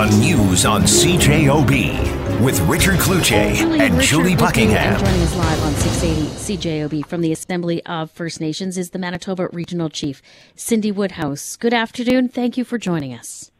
The news on CJOB with Richard Cloutier and Richard Julie with Buckingham. And joining us live on 680 CJOB from the Assembly of First Nations is the Manitoba Regional Chief, Cindy Woodhouse. Good afternoon. Thank you for joining us.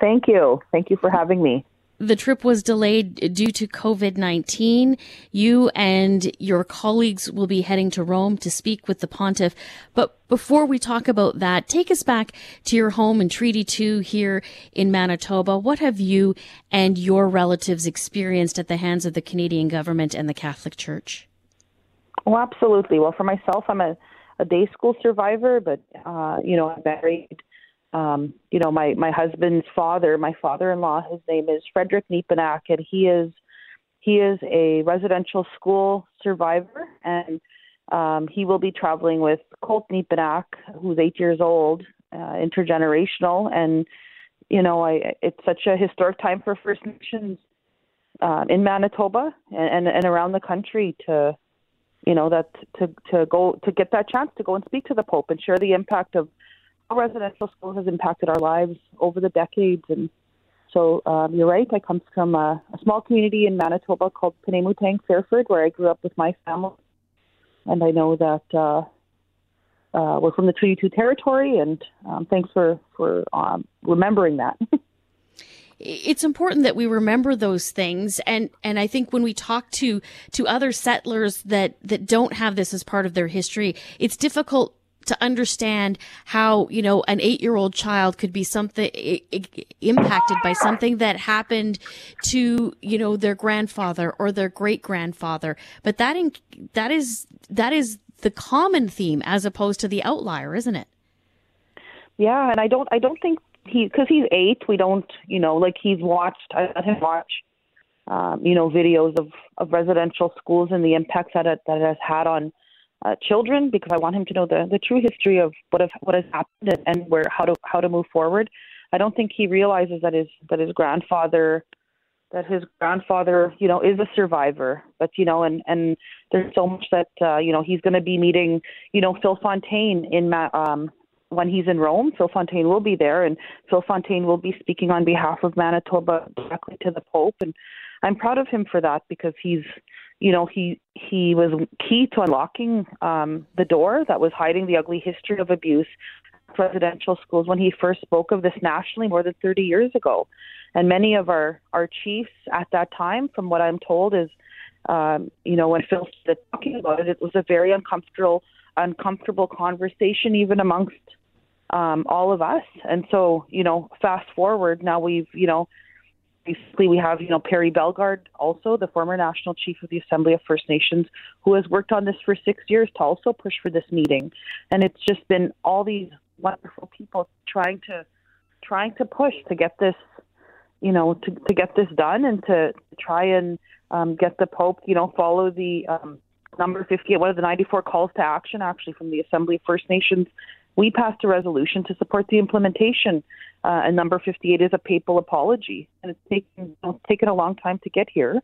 Thank you. Thank you for having me. The trip was delayed due to COVID 19. You and your colleagues will be heading to Rome to speak with the pontiff. But before we talk about that, take us back to your home in Treaty 2 here in Manitoba. What have you and your relatives experienced at the hands of the Canadian government and the Catholic Church? Oh, absolutely. Well, for myself, I'm a, a day school survivor, but, uh, you know, I'm married. Um, you know, my, my husband's father, my father-in-law, his name is Frederick Nepinak, and he is he is a residential school survivor, and um, he will be traveling with Colt Nepinak, who's eight years old, uh, intergenerational, and you know, I it's such a historic time for First Nations uh, in Manitoba and, and and around the country to you know that to to go to get that chance to go and speak to the Pope and share the impact of residential school has impacted our lives over the decades. And so um, you're right. I come from a, a small community in Manitoba called Pinaymootang Fairford, where I grew up with my family, and I know that. Uh, uh, we're from the Treaty 2 territory, and um, thanks for for um, remembering that. it's important that we remember those things and and I think when we talk to to other settlers that that don't have this as part of their history it's difficult to understand how you know an 8-year-old child could be something I- I- impacted by something that happened to you know their grandfather or their great grandfather but that in, that is that is the common theme as opposed to the outlier isn't it Yeah, and I don't I don't think he because he's eight. We don't you know like he's watched. I let him watch. Um, you know videos of of residential schools and the impacts that it that it has had on uh, children because I want him to know the the true history of what have, what has happened and, and where how to how to move forward. I don't think he realizes that his that his grandfather that his grandfather, you know, is a survivor. But you know, and and there's so much that uh, you know he's going to be meeting, you know, Phil Fontaine in Ma- um, when he's in Rome. Phil Fontaine will be there, and Phil Fontaine will be speaking on behalf of Manitoba directly to the Pope. And I'm proud of him for that because he's, you know, he he was key to unlocking um, the door that was hiding the ugly history of abuse residential schools when he first spoke of this nationally more than 30 years ago. And many of our our chiefs at that time, from what I'm told, is um, you know, when Phil started talking about it, it was a very uncomfortable uncomfortable conversation even amongst um, all of us. And so, you know, fast forward now we've, you know, basically we have, you know, Perry Bellegarde, also the former national chief of the Assembly of First Nations, who has worked on this for six years to also push for this meeting. And it's just been all these wonderful people trying to trying to push to get this, you know, to, to get this done and to try and um, get the Pope, you know, follow the um, number 58, one of the 94 calls to action actually from the Assembly of First Nations we passed a resolution to support the implementation. Uh, and number 58 is a papal apology, and it's taken it's taken a long time to get here.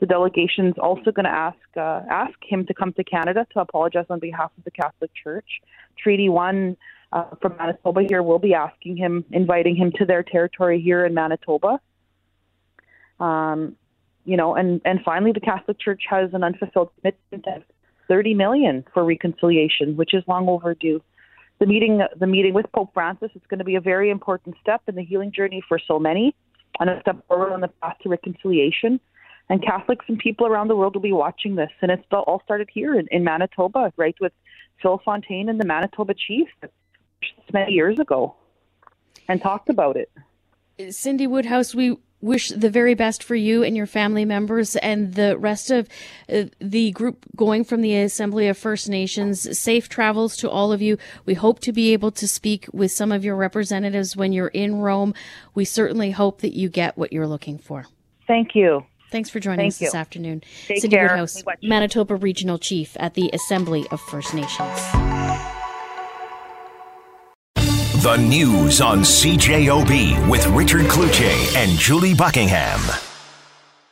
The delegation's also going to ask uh, ask him to come to Canada to apologize on behalf of the Catholic Church. Treaty One uh, from Manitoba here will be asking him, inviting him to their territory here in Manitoba. Um, you know, and and finally, the Catholic Church has an unfulfilled commitment of 30 million for reconciliation, which is long overdue the meeting the meeting with Pope Francis is going to be a very important step in the healing journey for so many and a step forward on the path to reconciliation. And Catholics and people around the world will be watching this. And it's all started here in, in Manitoba, right, with Phil Fontaine and the Manitoba Chiefs many years ago and talked about it. Cindy Woodhouse, we wish the very best for you and your family members and the rest of uh, the group going from the Assembly of First Nations. Safe travels to all of you. We hope to be able to speak with some of your representatives when you're in Rome. We certainly hope that you get what you're looking for. Thank you. Thanks for joining Thank us you. this afternoon. Take Cindy care. Woodhouse, Manitoba Regional Chief at the Assembly of First Nations. The news on CJOB with Richard Cloutier and Julie Buckingham.